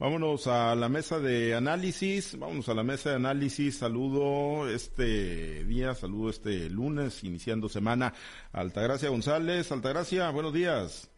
Vámonos a la mesa de análisis, vámonos a la mesa de análisis, saludo este día, saludo este lunes, iniciando semana, Altagracia González, Altagracia, buenos días.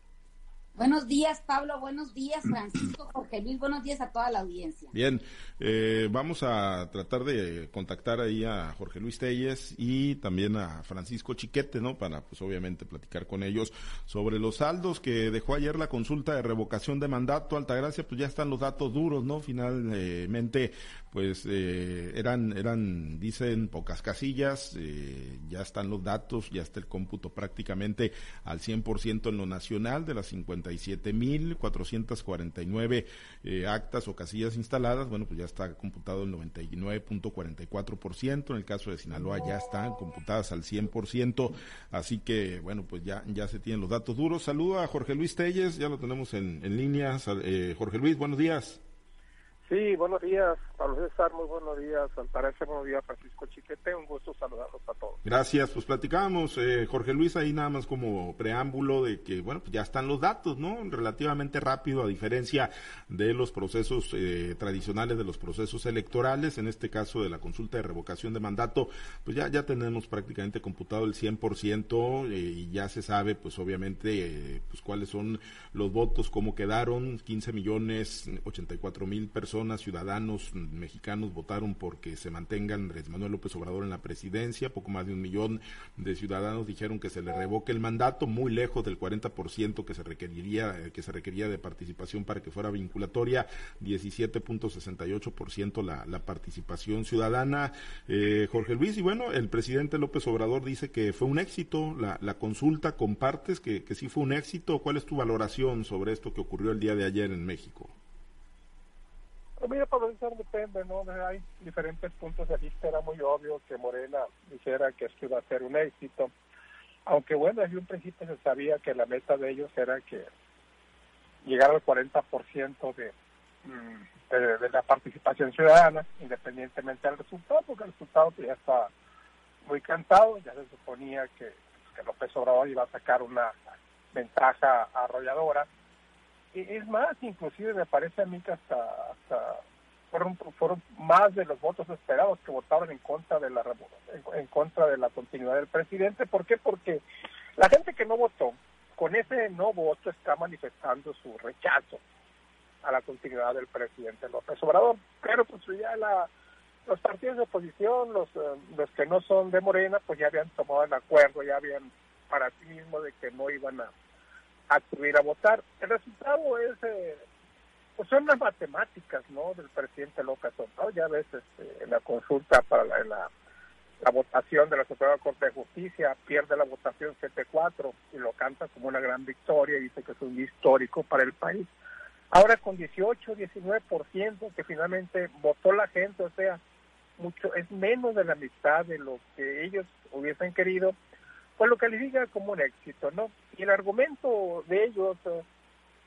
Buenos días, Pablo. Buenos días, Francisco, Jorge Luis. Buenos días a toda la audiencia. Bien, eh, vamos a tratar de contactar ahí a Jorge Luis Telles y también a Francisco Chiquete, ¿no? Para, pues, obviamente, platicar con ellos sobre los saldos que dejó ayer la consulta de revocación de mandato. Altagracia, pues ya están los datos duros, ¿no? Finalmente, pues eh, eran, eran, dicen, pocas casillas, eh, ya están los datos, ya está el cómputo prácticamente al 100% en lo nacional de las 57.449 eh, actas o casillas instaladas, bueno, pues ya está computado el 99.44%, en el caso de Sinaloa ya están computadas al 100%, así que, bueno, pues ya, ya se tienen los datos duros. Saludo a Jorge Luis Telles, ya lo tenemos en, en línea. Eh, Jorge Luis, buenos días. Sí, buenos días, Pablo César, muy buenos días, Altagracia, buenos días, Francisco Chiquete, un gusto saludarlos a todos. Gracias, pues platicábamos, eh, Jorge Luis, ahí nada más como preámbulo de que, bueno, pues ya están los datos, ¿no? Relativamente rápido, a diferencia de los procesos eh, tradicionales, de los procesos electorales, en este caso de la consulta de revocación de mandato, pues ya, ya tenemos prácticamente computado el 100% eh, y ya se sabe, pues obviamente, pues cuáles son los votos, cómo quedaron, 15 millones 84 mil personas ciudadanos mexicanos votaron porque se mantenga Andrés Manuel López Obrador en la presidencia, poco más de un millón de ciudadanos dijeron que se le revoque el mandato, muy lejos del 40% que se requeriría eh, que se requería de participación para que fuera vinculatoria, 17.68% la, la participación ciudadana. Eh, Jorge Luis, y bueno, el presidente López Obrador dice que fue un éxito la, consulta, compartes que, que sí fue un éxito. ¿Cuál es tu valoración sobre esto que ocurrió el día de ayer en México? Pues mira, para eso depende, ¿no? Hay diferentes puntos de vista. Era muy obvio que Morena dijera que esto iba a ser un éxito. Aunque bueno, desde un principio se sabía que la meta de ellos era que llegara al 40% de, mm, de, de, la participación ciudadana, independientemente del resultado, porque el resultado ya está muy cantado. Ya se suponía que, que López Obrador iba a sacar una ventaja arrolladora es más, inclusive me parece a mí que hasta, hasta más de los votos esperados que votaron en contra de la en, contra de la continuidad del presidente. ¿Por qué? Porque la gente que no votó, con ese no voto está manifestando su rechazo a la continuidad del presidente López Obrador. Pero pues ya la, los partidos de oposición, los, uh, los que no son de Morena, pues ya habían tomado el acuerdo, ya habían para sí mismo de que no iban a acudir a votar. El resultado es, eh, pues son las matemáticas, ¿no? Del presidente López Obrador. Ya ves, este, en la consulta para la, votación de la Suprema Corte de Justicia, pierde la votación 7-4 y lo canta como una gran victoria y dice que es un histórico para el país. Ahora con 18, 19% que finalmente votó la gente, o sea, mucho es menos de la mitad de lo que ellos hubiesen querido pues lo califica como un éxito, ¿no? Y el argumento de ellos, eh,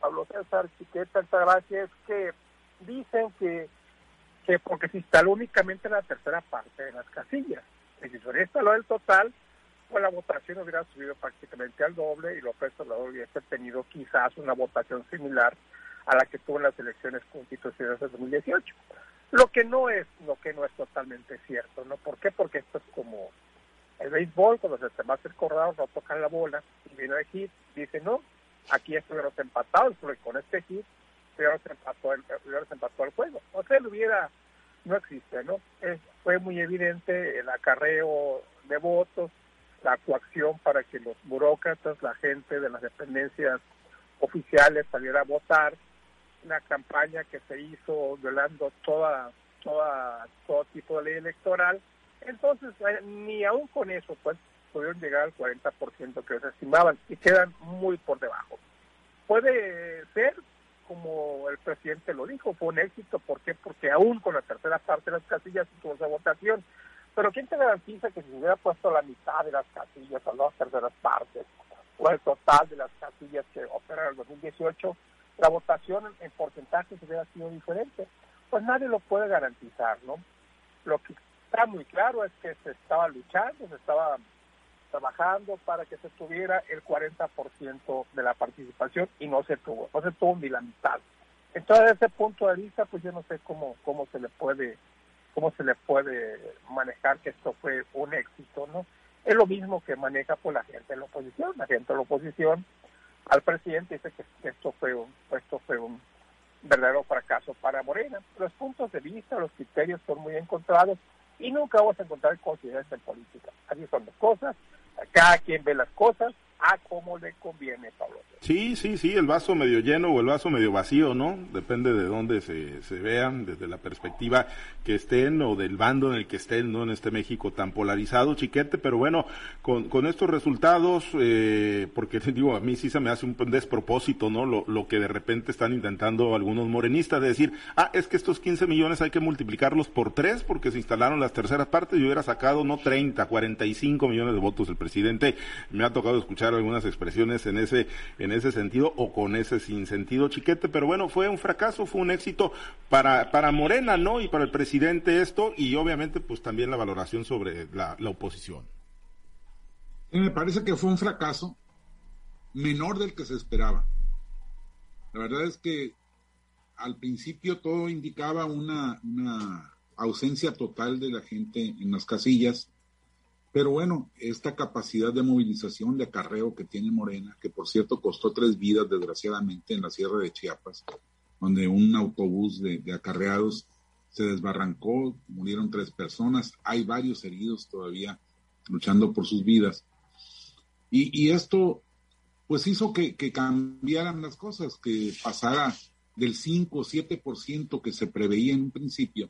Pablo César Chiqueta, Altagracia, es que dicen que, que porque se instaló únicamente la tercera parte de las casillas, si se instalado el total, pues la votación hubiera subido prácticamente al doble y López Obrador hubiese tenido quizás una votación similar a la que tuvo en las elecciones constitucionales de 2018. Lo que no es, lo que no es totalmente cierto, ¿no? ¿Por qué? Porque esto es como el béisbol, cuando se va a hacer corredor, no tocan la bola y viene hit, dice no, aquí estuvieron empatados, porque con este hit hubiera empató el, empató el juego. O sea, él hubiera, no existe, ¿no? Es, fue muy evidente el acarreo de votos, la coacción para que los burócratas, la gente de las dependencias oficiales saliera a votar, una campaña que se hizo violando toda, toda, todo tipo de ley electoral, entonces, eh, ni aún con eso, pues, pudieron llegar al 40% que se estimaban y quedan muy por debajo. Puede ser, como el presidente lo dijo, fue un éxito. ¿Por qué? Porque aún con la tercera parte de las casillas tuvo esa votación. Pero ¿quién te garantiza que si se hubiera puesto la mitad de las casillas o las terceras partes o el total de las casillas que operan en el 2018, la votación en porcentaje se hubiera sido diferente? Pues nadie lo puede garantizar, ¿no? Lo que está muy claro es que se estaba luchando, se estaba trabajando para que se tuviera el 40% de la participación y no se tuvo, no se tuvo ni la. Entonces, desde ese punto de vista, pues yo no sé cómo, cómo se le puede cómo se le puede manejar que esto fue un éxito, ¿no? Es lo mismo que maneja por la gente de la oposición. La gente de la oposición al presidente dice que esto fue un, esto fue un verdadero fracaso para Morena. Los puntos de vista, los criterios son muy encontrados y nunca vamos a encontrar coincidencia en política. Así son las cosas, cada quien ve las cosas a como le conviene, Pablo. Sí, sí, sí, el vaso medio lleno o el vaso medio vacío, ¿no? Depende de dónde se, se vean, desde la perspectiva que estén o del bando en el que estén, ¿no? En este México tan polarizado, chiquete, pero bueno, con, con estos resultados, eh, porque digo, a mí sí se me hace un despropósito, ¿no? Lo, lo que de repente están intentando algunos morenistas de decir, ah, es que estos 15 millones hay que multiplicarlos por tres porque se instalaron las terceras partes y hubiera sacado no 30, 45 millones de votos el presidente. Me ha tocado escuchar algunas expresiones en ese, en ese sentido o con ese sin sentido chiquete, pero bueno, fue un fracaso, fue un éxito para, para Morena, ¿no? Y para el presidente esto y obviamente pues también la valoración sobre la, oposición. me parece que fue un fracaso menor del que se esperaba. La verdad es que al principio todo indicaba una ausencia total de la gente en las casillas pero bueno, esta capacidad de movilización, de acarreo que tiene Morena, que por cierto costó tres vidas desgraciadamente en la Sierra de Chiapas, donde un autobús de, acarreados se desbarrancó, murieron tres personas, hay varios heridos todavía luchando por sus vidas. Y, esto pues hizo que, que, cambiaran las cosas, que pasara del 5 o 7% que se preveía en un principio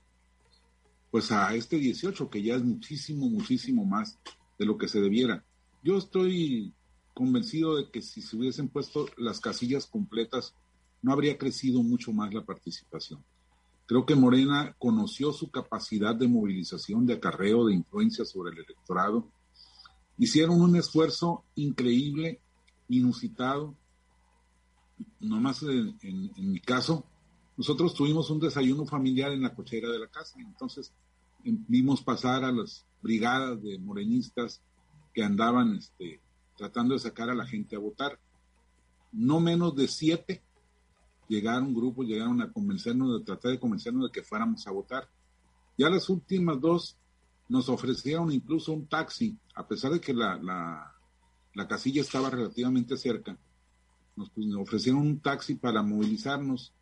pues a este 18, que ya es muchísimo, muchísimo más de lo que se debiera. Yo estoy convencido de que si se hubiesen puesto las casillas completas, no habría crecido mucho más la participación. Creo que Morena conoció su capacidad de movilización, de acarreo, de influencia sobre el electorado. Hicieron un esfuerzo increíble, inusitado. Nomás en, en mi caso, nosotros tuvimos un desayuno familiar en la cochera de la casa. Entonces, vimos pasar a las brigadas de morenistas que andaban este, tratando de sacar a la gente a votar. No menos de siete llegaron grupos, llegaron a convencernos, de tratar de convencernos de que fuéramos a votar. Ya las últimas dos nos ofrecieron incluso un taxi, a pesar de que la, la, casilla estaba relativamente cerca, nos, pues, nos ofrecieron un taxi para movilizarnos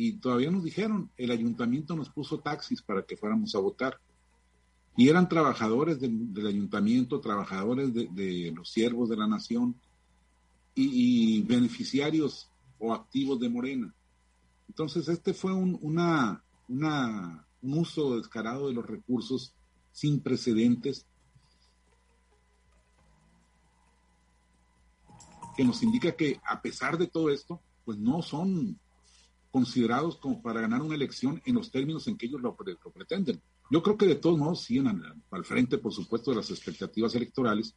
y todavía nos dijeron, el ayuntamiento nos puso taxis para que fuéramos a votar. Y eran trabajadores del, ayuntamiento, trabajadores de, los siervos de la nación y, beneficiarios o activos de Morena. Entonces, este fue un, una, un uso descarado de los recursos sin precedentes que nos indica que a pesar de todo esto, pues no son considerados como para ganar una elección en los términos en que ellos lo, pretenden. Yo creo que de todos modos siguen al, frente, por supuesto, de las expectativas electorales,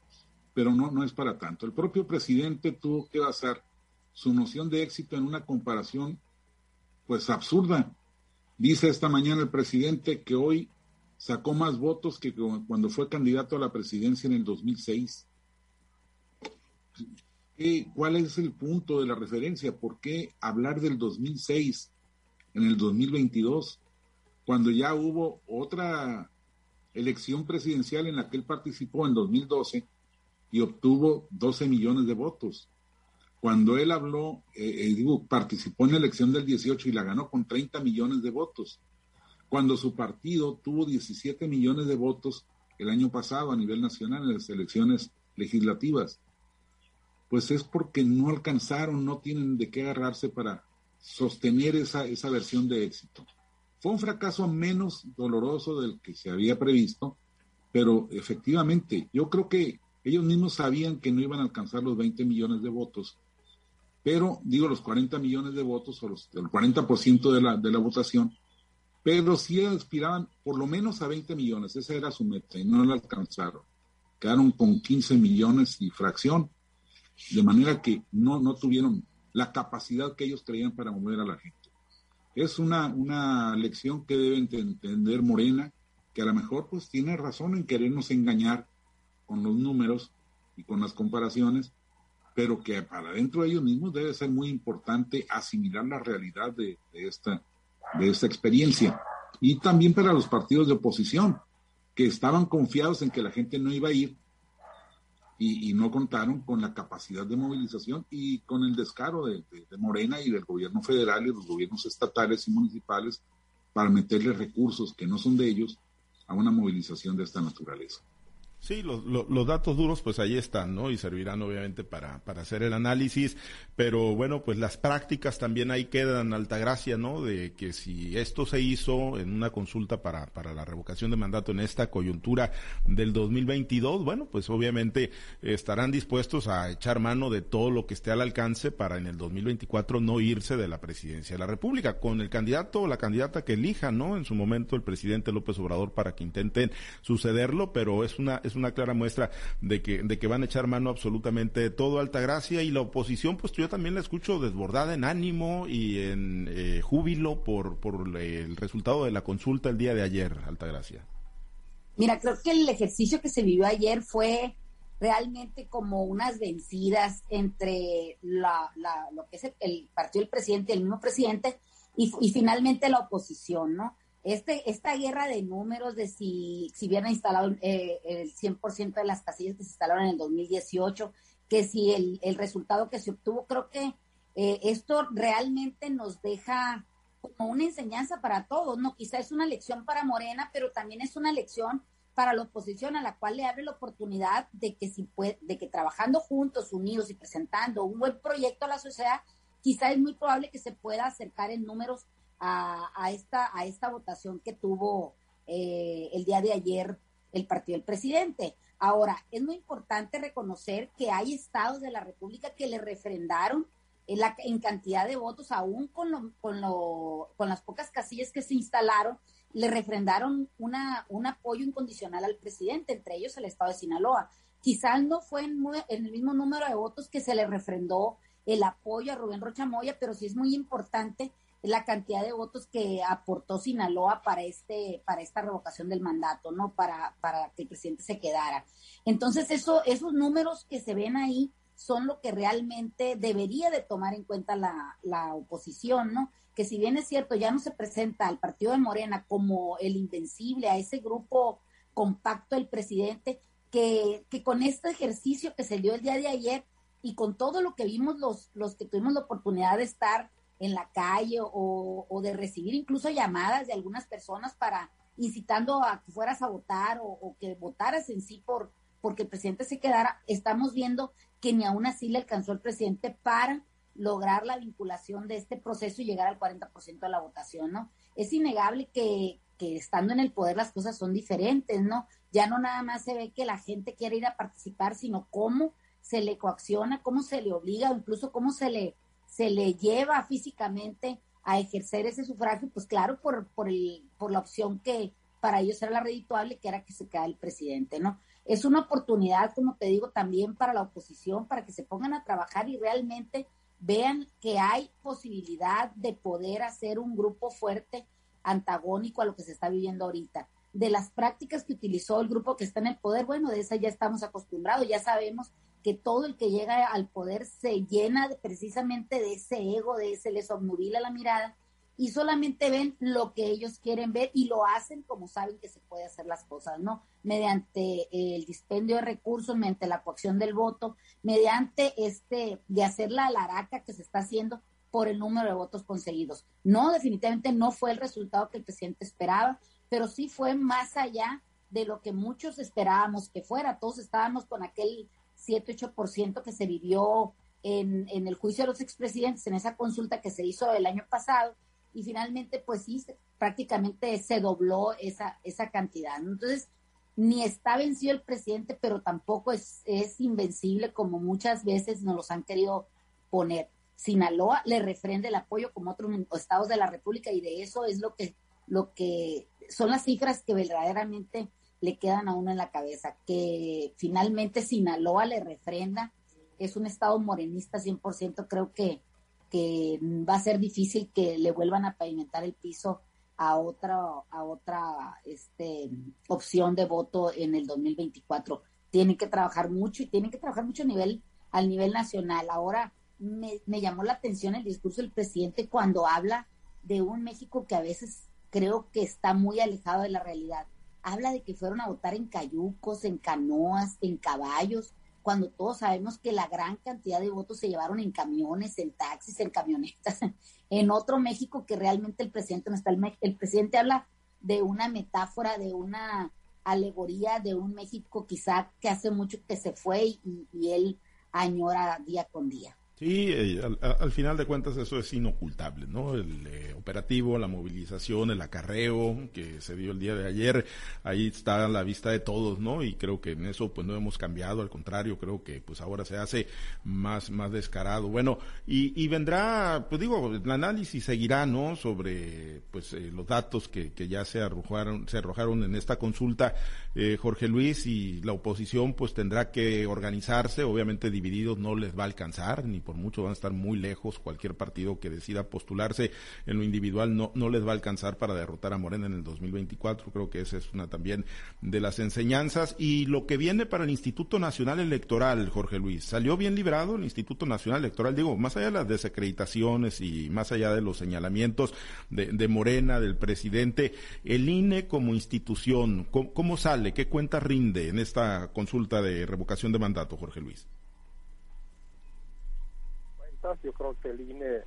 pero no, no es para tanto. El propio presidente tuvo que basar su noción de éxito en una comparación, pues absurda. Dice esta mañana el presidente que hoy sacó más votos que cuando fue candidato a la presidencia en el 2006. ¿Cuál es el punto de la referencia? ¿Por qué hablar del 2006 en el 2022 cuando ya hubo otra elección presidencial en la que él participó en 2012 y obtuvo 12 millones de votos? Cuando él habló, eh, eh, digo, participó en la elección del 18 y la ganó con 30 millones de votos. Cuando su partido tuvo 17 millones de votos el año pasado a nivel nacional en las elecciones legislativas pues es porque no alcanzaron, no tienen de qué agarrarse para sostener esa, esa versión de éxito. Fue un fracaso menos doloroso del que se había previsto, pero efectivamente, yo creo que ellos mismos sabían que no iban a alcanzar los 20 millones de votos, pero digo los 40 millones de votos o los, el 40% de la, de la votación, pero sí aspiraban por lo menos a 20 millones, esa era su meta y no la alcanzaron. Quedaron con 15 millones y fracción de manera que no, no tuvieron la capacidad que ellos creían para mover a la gente. Es una, una lección que debe entender Morena, que a lo mejor pues tiene razón en querernos engañar con los números y con las comparaciones, pero que para dentro de ellos mismos debe ser muy importante asimilar la realidad de, esta, de esta experiencia. Y también para los partidos de oposición, que estaban confiados en que la gente no iba a ir y, no contaron con la capacidad de movilización y con el descaro de, de, Morena y del gobierno federal y los gobiernos estatales y municipales para meterle recursos que no son de ellos a una movilización de esta naturaleza. Sí, los, los, datos duros pues ahí están, ¿no? Y servirán obviamente para, para hacer el análisis, pero bueno, pues las prácticas también ahí quedan, Altagracia, ¿no? De que si esto se hizo en una consulta para, para la revocación de mandato en esta coyuntura del 2022, bueno, pues obviamente estarán dispuestos a echar mano de todo lo que esté al alcance para en el 2024 no irse de la presidencia de la República, con el candidato o la candidata que elija, ¿no? En su momento el presidente López Obrador para que intenten sucederlo, pero es una una clara muestra de que, de que van a echar mano absolutamente de todo Altagracia y la oposición, pues yo también la escucho desbordada en ánimo y en eh, júbilo por, por el resultado de la consulta el día de ayer, Altagracia. Mira, creo que el ejercicio que se vivió ayer fue realmente como unas vencidas entre la, lo que es el, partido del presidente, el mismo presidente, y, y, finalmente la oposición, ¿no? Este, esta guerra de números de si, si hubieran instalado eh, el 100% de las casillas que se instalaron en el 2018, que si el, el resultado que se obtuvo, creo que eh, esto realmente nos deja como una enseñanza para todos, ¿no? Quizá es una lección para Morena, pero también es una lección para la oposición a la cual le abre la oportunidad de que si puede, de que trabajando juntos, unidos y presentando un buen proyecto a la sociedad, quizá es muy probable que se pueda acercar en números a, esta, a esta votación que tuvo eh, el día de ayer el partido del presidente. Ahora, es muy importante reconocer que hay estados de la República que le refrendaron en, la, en cantidad de votos, aún con, lo, con, lo, con las pocas casillas que se instalaron, le refrendaron una, un apoyo incondicional al presidente, entre ellos el estado de Sinaloa. Quizás no fue en, en, el mismo número de votos que se le refrendó el apoyo a Rubén Rocha Moya, pero sí es muy importante la cantidad de votos que aportó Sinaloa para este para esta revocación del mandato, ¿no? Para para que el presidente se quedara. Entonces, eso esos números que se ven ahí son lo que realmente debería de tomar en cuenta la, la oposición, ¿no? Que si bien es cierto, ya no se presenta al partido de Morena como el invencible, a ese grupo compacto del presidente, que, que con este ejercicio que se dio el día de ayer y con todo lo que vimos los, los que tuvimos la oportunidad de estar en la calle o, de recibir incluso llamadas de algunas personas para incitando a que fueras a votar o, que votaras en sí por porque el presidente se quedara, estamos viendo que ni aún así le alcanzó el presidente para lograr la vinculación de este proceso y llegar al 40% de la votación, ¿no? Es innegable que, que estando en el poder las cosas son diferentes, ¿no? Ya no nada más se ve que la gente quiere ir a participar, sino cómo se le coacciona, cómo se le obliga, o incluso cómo se le se le lleva físicamente a ejercer ese sufragio, pues claro, por, por, el, por la opción que para ellos era la redituable, que era que se queda el presidente, ¿no? Es una oportunidad, como te digo, también para la oposición, para que se pongan a trabajar y realmente vean que hay posibilidad de poder hacer un grupo fuerte, antagónico a lo que se está viviendo ahorita. De las prácticas que utilizó el grupo que está en el poder, bueno, de esa ya estamos acostumbrados, ya sabemos que todo el que llega al poder se llena precisamente de ese ego, de ese les obnubila la mirada y solamente ven lo que ellos quieren ver y lo hacen como saben que se puede hacer las cosas, ¿no? Mediante el dispendio de recursos, mediante la coacción del voto, mediante este de hacer la alaraca que se está haciendo por el número de votos conseguidos. No, definitivamente no fue el resultado que el presidente esperaba, pero sí fue más allá de lo que muchos esperábamos que fuera. Todos estábamos con aquel 7-8% que se vivió en, en, el juicio de los expresidentes, en esa consulta que se hizo el año pasado, y finalmente, pues sí, prácticamente se dobló esa, esa cantidad. Entonces, ni está vencido el presidente, pero tampoco es, es invencible como muchas veces nos los han querido poner. Sinaloa le refrende el apoyo como otros estados de la República y de eso es lo que, lo que son las cifras que verdaderamente le quedan a uno en la cabeza, que finalmente Sinaloa le refrenda, es un estado morenista 100%, creo que, que va a ser difícil que le vuelvan a pavimentar el piso a otra, a otra este, opción de voto en el 2024. Tienen que trabajar mucho y tienen que trabajar mucho a nivel al nivel nacional. Ahora me, me llamó la atención el discurso del presidente cuando habla de un México que a veces creo que está muy alejado de la realidad. Habla de que fueron a votar en cayucos, en canoas, en caballos, cuando todos sabemos que la gran cantidad de votos se llevaron en camiones, en taxis, en camionetas, en otro México que realmente el presidente no está. El, presidente habla de una metáfora, de una alegoría de un México quizá que hace mucho que se fue y él añora día con día. Sí, eh, al, final de cuentas eso es inocultable, ¿no? El eh, operativo, la movilización, el acarreo que se dio el día de ayer, ahí está a la vista de todos, ¿no? Y creo que en eso pues no hemos cambiado, al contrario, creo que pues ahora se hace más, más descarado. Bueno, y, y vendrá, pues digo, el análisis seguirá, ¿no? Sobre pues eh, los datos que, que ya se arrojaron, se arrojaron en esta consulta, Jorge Luis, y la oposición pues tendrá que organizarse, obviamente divididos no les va a alcanzar, ni por mucho van a estar muy lejos. Cualquier partido que decida postularse en lo individual no, no les va a alcanzar para derrotar a Morena en el 2024. Creo que esa es una también de las enseñanzas. Y lo que viene para el Instituto Nacional Electoral, Jorge Luis, ¿salió bien librado el Instituto Nacional Electoral? Digo, más allá de las desacreditaciones y más allá de los señalamientos de, Morena, del presidente, el INE como institución, ¿cómo sale? ¿Qué cuenta rinde en esta consulta de revocación de mandato, Jorge Luis? yo creo que el INE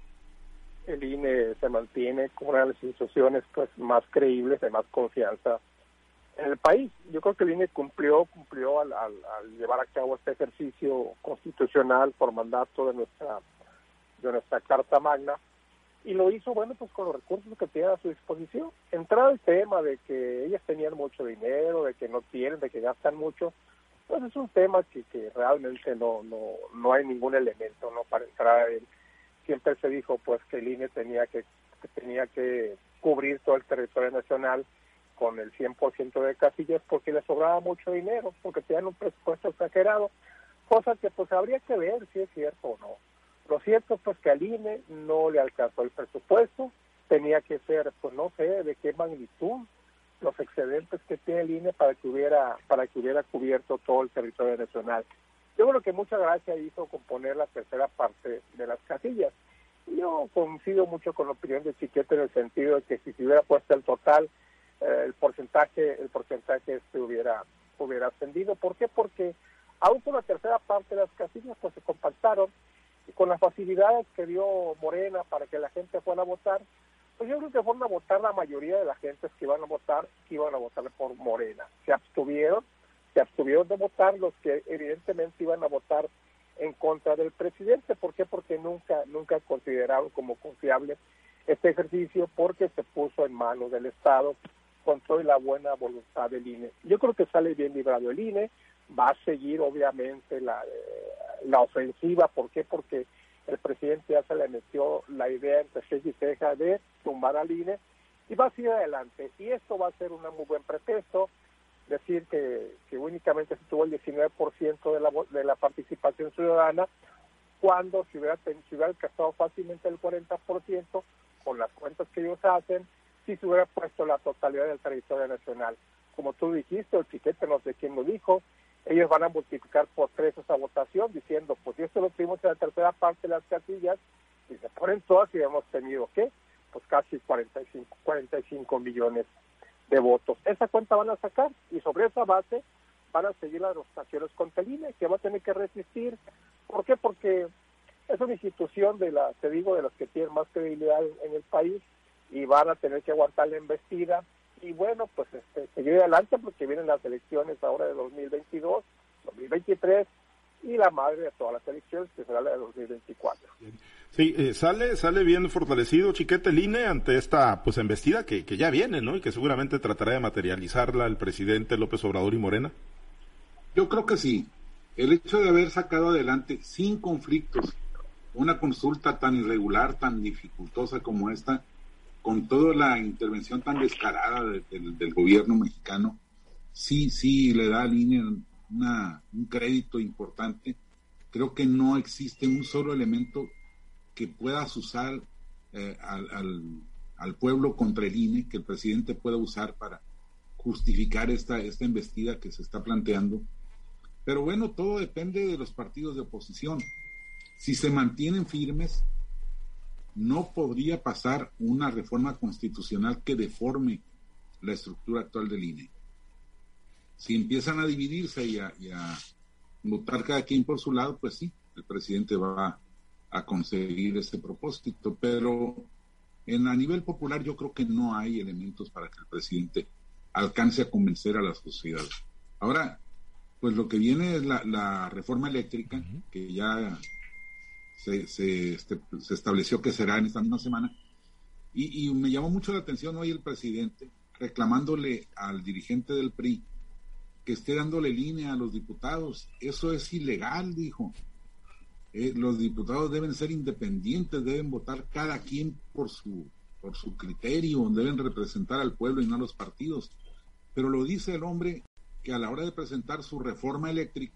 el INE se mantiene como una de las instituciones pues más creíbles, de más confianza en el país. Yo creo que el INE cumplió, cumplió al, al, llevar a cabo este ejercicio constitucional por mandato de nuestra de nuestra Carta Magna y lo hizo, bueno, pues con los recursos que tiene a su disposición. Entrar el tema de que ellas tenían mucho dinero, de que no tienen, de que gastan mucho, pues es un tema que, que realmente no, no, no hay ningún elemento no para entrar en siempre se dijo pues que el INE tenía que, tenía que cubrir todo el territorio nacional con el 100% de casillas porque le sobraba mucho dinero, porque tenían un presupuesto exagerado, cosa que pues habría que ver si es cierto o no. Lo cierto pues que al INE no le alcanzó el presupuesto, tenía que ser pues no sé de qué magnitud, los excedentes que tiene el INE para que hubiera para que hubiera cubierto todo el territorio nacional. Yo creo que mucha gracia hizo con poner la tercera parte de las casillas. Yo coincido mucho con la opinión de Chiquete en el sentido de que si se hubiera puesto el total, eh, el porcentaje el porcentaje este hubiera hubiera ascendido. ¿Por qué? Porque aún con la tercera parte de las casillas pues se compactaron con las facilidades que dio Morena para que la gente fuera a votar, pues yo creo que fueron a votar la mayoría de las gentes que iban a votar, que iban a votar por Morena. Se abstuvieron, se abstuvieron de votar los que evidentemente iban a votar en contra del presidente. ¿Por qué? Porque nunca, nunca consideraron como confiable este ejercicio porque se puso en manos del Estado con toda la buena voluntad del INE. Yo creo que sale bien librado el INE, va a seguir obviamente la, eh, la ofensiva. ¿Por qué? Porque el presidente ya se le metió la idea entre ceja y ceja de tumbar al INE y va a seguir adelante. Y esto va a ser un muy buen pretexto, decir que, que únicamente se tuvo el 19% de la, de la participación ciudadana, cuando se hubiera, se hubiera alcanzado fácilmente el 40% con las cuentas que ellos hacen, si se hubiera puesto la totalidad del territorio nacional. Como tú dijiste, el chiquete no sé quién lo dijo, ellos van a multiplicar por tres esa votación diciendo, pues esto lo tuvimos en la tercera parte de las casillas, y se ponen todas y hemos tenido, ¿qué? Pues casi 45, 45 millones de votos. Esa cuenta van a sacar y sobre esa base van a seguir las rotaciones con Teline, que va a tener que resistir. ¿Por qué? Porque es una institución de la, te digo, de las que tienen más credibilidad en el país y van a tener que aguantar la embestida y bueno, pues este, seguir adelante porque vienen las elecciones ahora de 2022, 2023 y la madre de todas las elecciones que será la de 2024. Sí, eh, sale, sale bien fortalecido Chiquete Line ante esta pues embestida que, que ya viene, ¿no? Y que seguramente tratará de materializarla el presidente López Obrador y Morena. Yo creo que sí. El hecho de haber sacado adelante sin conflictos una consulta tan irregular, tan dificultosa como esta, con toda la intervención tan descarada del gobierno mexicano, sí, sí le da a línea una, un crédito importante. Creo que no existe un solo elemento que pueda usar eh, al, al, pueblo contra el INE, que el presidente pueda usar para justificar esta, esta embestida que se está planteando. Pero bueno, todo depende de los partidos de oposición. Si se mantienen firmes, no podría pasar una reforma constitucional que deforme la estructura actual del INE. Si empiezan a dividirse y a, votar cada quien por su lado, pues sí, el presidente va a conseguir ese propósito, pero en a nivel popular yo creo que no hay elementos para que el presidente alcance a convencer a la sociedad. Ahora, pues lo que viene es la, reforma eléctrica, que ya se, este, se, estableció que será en esta misma semana, y, y me llamó mucho la atención hoy el presidente reclamándole al dirigente del PRI que esté dándole línea a los diputados. Eso es ilegal, dijo. Eh, los diputados deben ser independientes, deben votar cada quien por su, por su criterio, deben representar al pueblo y no a los partidos. Pero lo dice el hombre que a la hora de presentar su reforma eléctrica,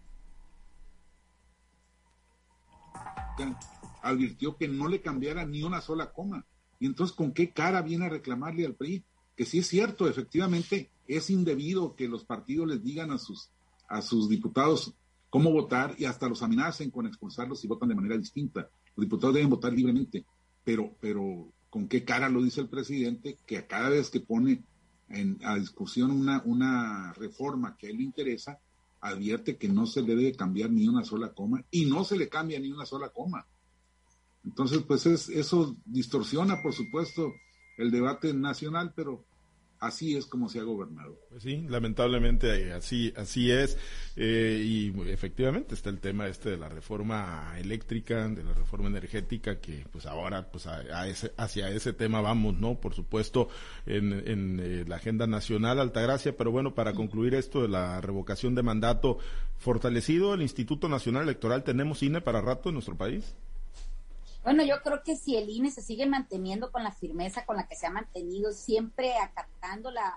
advirtió que no le cambiara ni una sola coma. Y entonces, ¿con qué cara viene a reclamarle al PRI? Que sí es cierto, efectivamente, es indebido que los partidos les digan a sus, a sus diputados cómo votar y hasta los amenacen con expulsarlos si votan de manera distinta. Los diputados deben votar libremente, pero, pero ¿con qué cara lo dice el presidente que a cada vez que pone en, a discusión una, una reforma que a él le interesa, advierte que no se debe cambiar ni una sola coma y no se le cambia ni una sola coma. Entonces, pues es, eso distorsiona, por supuesto, el debate nacional, pero así es como se ha gobernado. Pues sí, lamentablemente así así es eh, y efectivamente está el tema este de la reforma eléctrica, de la reforma energética que pues ahora pues a, ese, hacia ese tema vamos, ¿no? Por supuesto en, en eh, la agenda nacional Altagracia, pero bueno, para concluir esto de la revocación de mandato fortalecido el Instituto Nacional Electoral, ¿tenemos INE para rato en nuestro país? Bueno, yo creo que si el INE se sigue manteniendo con la firmeza con la que se ha mantenido, siempre acatando la,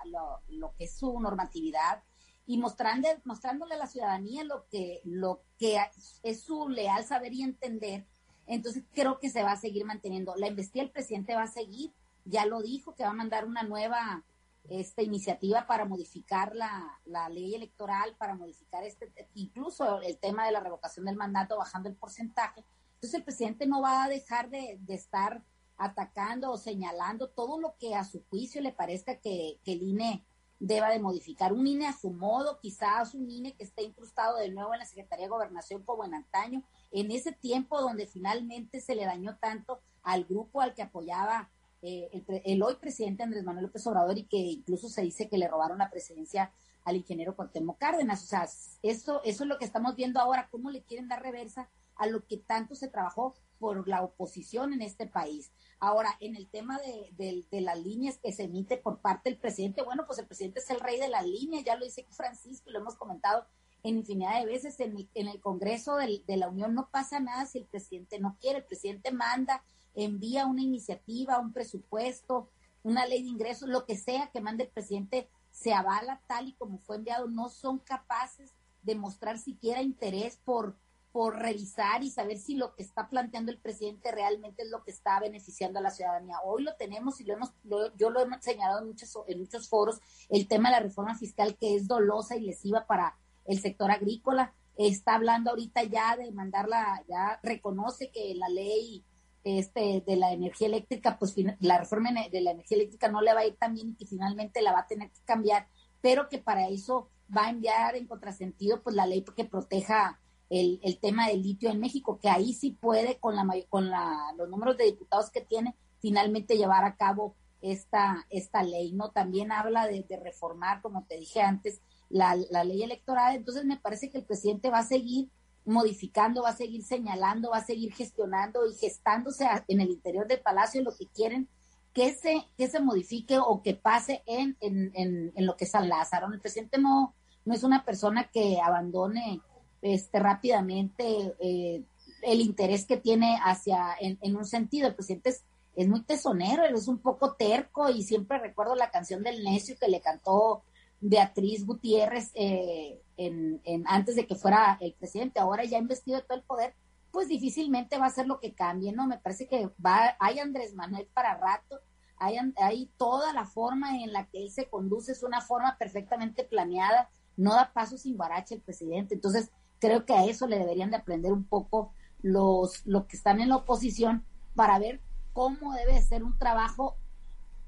lo, que es su normatividad y mostrándole a la ciudadanía lo que, lo que es su leal saber y entender, entonces creo que se va a seguir manteniendo. La investigación del presidente va a seguir, ya lo dijo, que va a mandar una nueva esta iniciativa para modificar la, la ley electoral, para modificar este, incluso el tema de la revocación del mandato, bajando el porcentaje entonces el presidente no va a dejar de, estar atacando o señalando todo lo que a su juicio le parezca que, el INE deba de modificar. Un INE a su modo, quizás un INE que esté incrustado de nuevo en la Secretaría de Gobernación como en antaño, en ese tiempo donde finalmente se le dañó tanto al grupo al que apoyaba eh, el, hoy presidente Andrés Manuel López Obrador y que incluso se dice que le robaron la presidencia al ingeniero Cuauhtémoc Cárdenas. O sea, eso, eso es lo que estamos viendo ahora, cómo le quieren dar reversa a lo que tanto se trabajó por la oposición en este país. Ahora, en el tema de, las líneas que se emite por parte del presidente, bueno, pues el presidente es el rey de las líneas, ya lo dice Francisco, lo hemos comentado en infinidad de veces en el, Congreso de la Unión no pasa nada si el presidente no quiere, el presidente manda, envía una iniciativa, un presupuesto, una ley de ingresos, lo que sea que mande el presidente, se avala tal y como fue enviado, no son capaces de mostrar siquiera interés por por revisar y saber si lo que está planteando el presidente realmente es lo que está beneficiando a la ciudadanía. Hoy lo tenemos y lo hemos, yo lo he señalado en muchos, en muchos foros, el tema de la reforma fiscal que es dolosa y lesiva para el sector agrícola. Está hablando ahorita ya de mandarla, ya reconoce que la ley este, de la energía eléctrica, pues la reforma de la energía eléctrica no le va a ir tan bien y que finalmente la va a tener que cambiar, pero que para eso va a enviar en contrasentido pues la ley que proteja el, el, tema del litio en México, que ahí sí puede, con, la, con la, los números de diputados que tiene, finalmente llevar a cabo esta, esta ley, ¿no? También habla de, reformar, como te dije antes, la, la, ley electoral. Entonces me parece que el presidente va a seguir modificando, va a seguir señalando, va a seguir gestionando y gestándose en el interior del palacio lo que quieren que se, que se modifique o que pase en, en, en, en lo que es San Lázaro. El presidente no, no es una persona que abandone este, rápidamente eh, el interés que tiene hacia, en, un sentido, el presidente es, es, muy tesonero, él es un poco terco y siempre recuerdo la canción del necio que le cantó Beatriz Gutiérrez eh, en, antes de que fuera el presidente, ahora ya investido de todo el poder, pues difícilmente va a ser lo que cambie, ¿no? Me parece que va, hay Andrés Manuel para rato, hay, hay toda la forma en la que él se conduce, es una forma perfectamente planeada, no da paso sin barache el presidente, entonces creo que a eso le deberían de aprender un poco los, los que están en la oposición para ver cómo debe ser un trabajo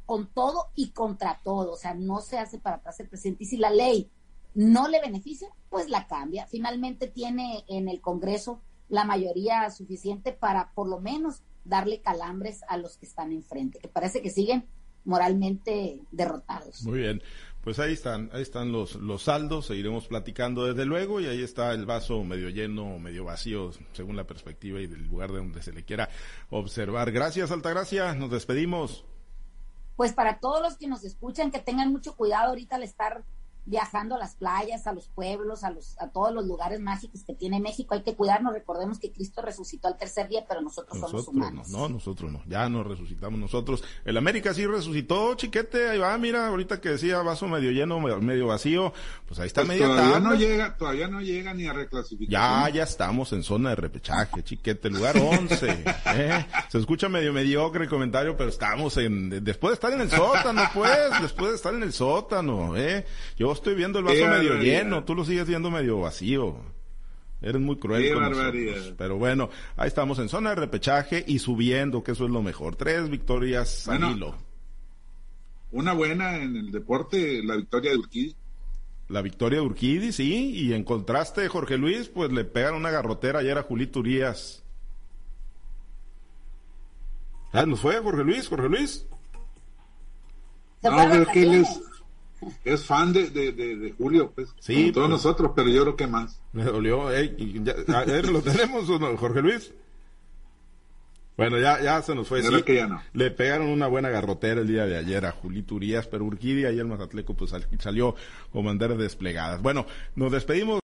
con todo y contra todo. O sea, no se hace para atrás el presidente. Y si la ley no le beneficia, pues la cambia. Finalmente tiene en el Congreso la mayoría suficiente para por lo menos darle calambres a los que están enfrente, que parece que siguen moralmente derrotados. Muy bien. Pues ahí están, ahí están los, los saldos, seguiremos platicando desde luego y ahí está el vaso medio lleno o medio vacío según la perspectiva y del lugar de donde se le quiera observar. Gracias, Altagracia, nos despedimos. Pues para todos los que nos escuchan, que tengan mucho cuidado ahorita al estar viajando a las playas, a los pueblos, a, los, a todos los lugares mágicos que tiene México. Hay que cuidarnos. Recordemos que Cristo resucitó al tercer día, pero nosotros, somos humanos. No, nosotros no. Ya nos resucitamos nosotros. El América sí resucitó, chiquete. Ahí va, mira, ahorita que decía vaso medio lleno, medio vacío. Pues ahí está pues media todavía no llega, todavía no llega ni a reclasificar. Ya, ya estamos en zona de repechaje, chiquete. Lugar 11. ¿eh? Se escucha medio mediocre el comentario, pero estamos en, después de estar en el sótano, pues, después de estar en el sótano, eh. Yo estoy viendo el vaso medio lleno, tú lo sigues viendo medio vacío. Eres muy cruel con nosotros. Pero bueno, ahí estamos en zona de repechaje y subiendo, que eso es lo mejor. Tres victorias bueno, Una buena en el deporte, la victoria de Urquidi. La victoria de Urquidi, sí, y en contraste, Jorge Luis, pues le pegan una garrotera ayer a Julito Urias. Ah, nos fue Jorge Luis, Jorge Luis. No, que es fan de, de, Julio, pues. Sí. Todos pues. nosotros, pero yo creo que más. Me dolió. ¿Lo tenemos Jorge Luis? Bueno, ya, ya se nos fue. que ya no. Le pegaron una buena garrotera el día de ayer a Julito Urias, pero Urquidi ayer Mazatleco pues salió con banderas desplegadas. Bueno, nos despedimos.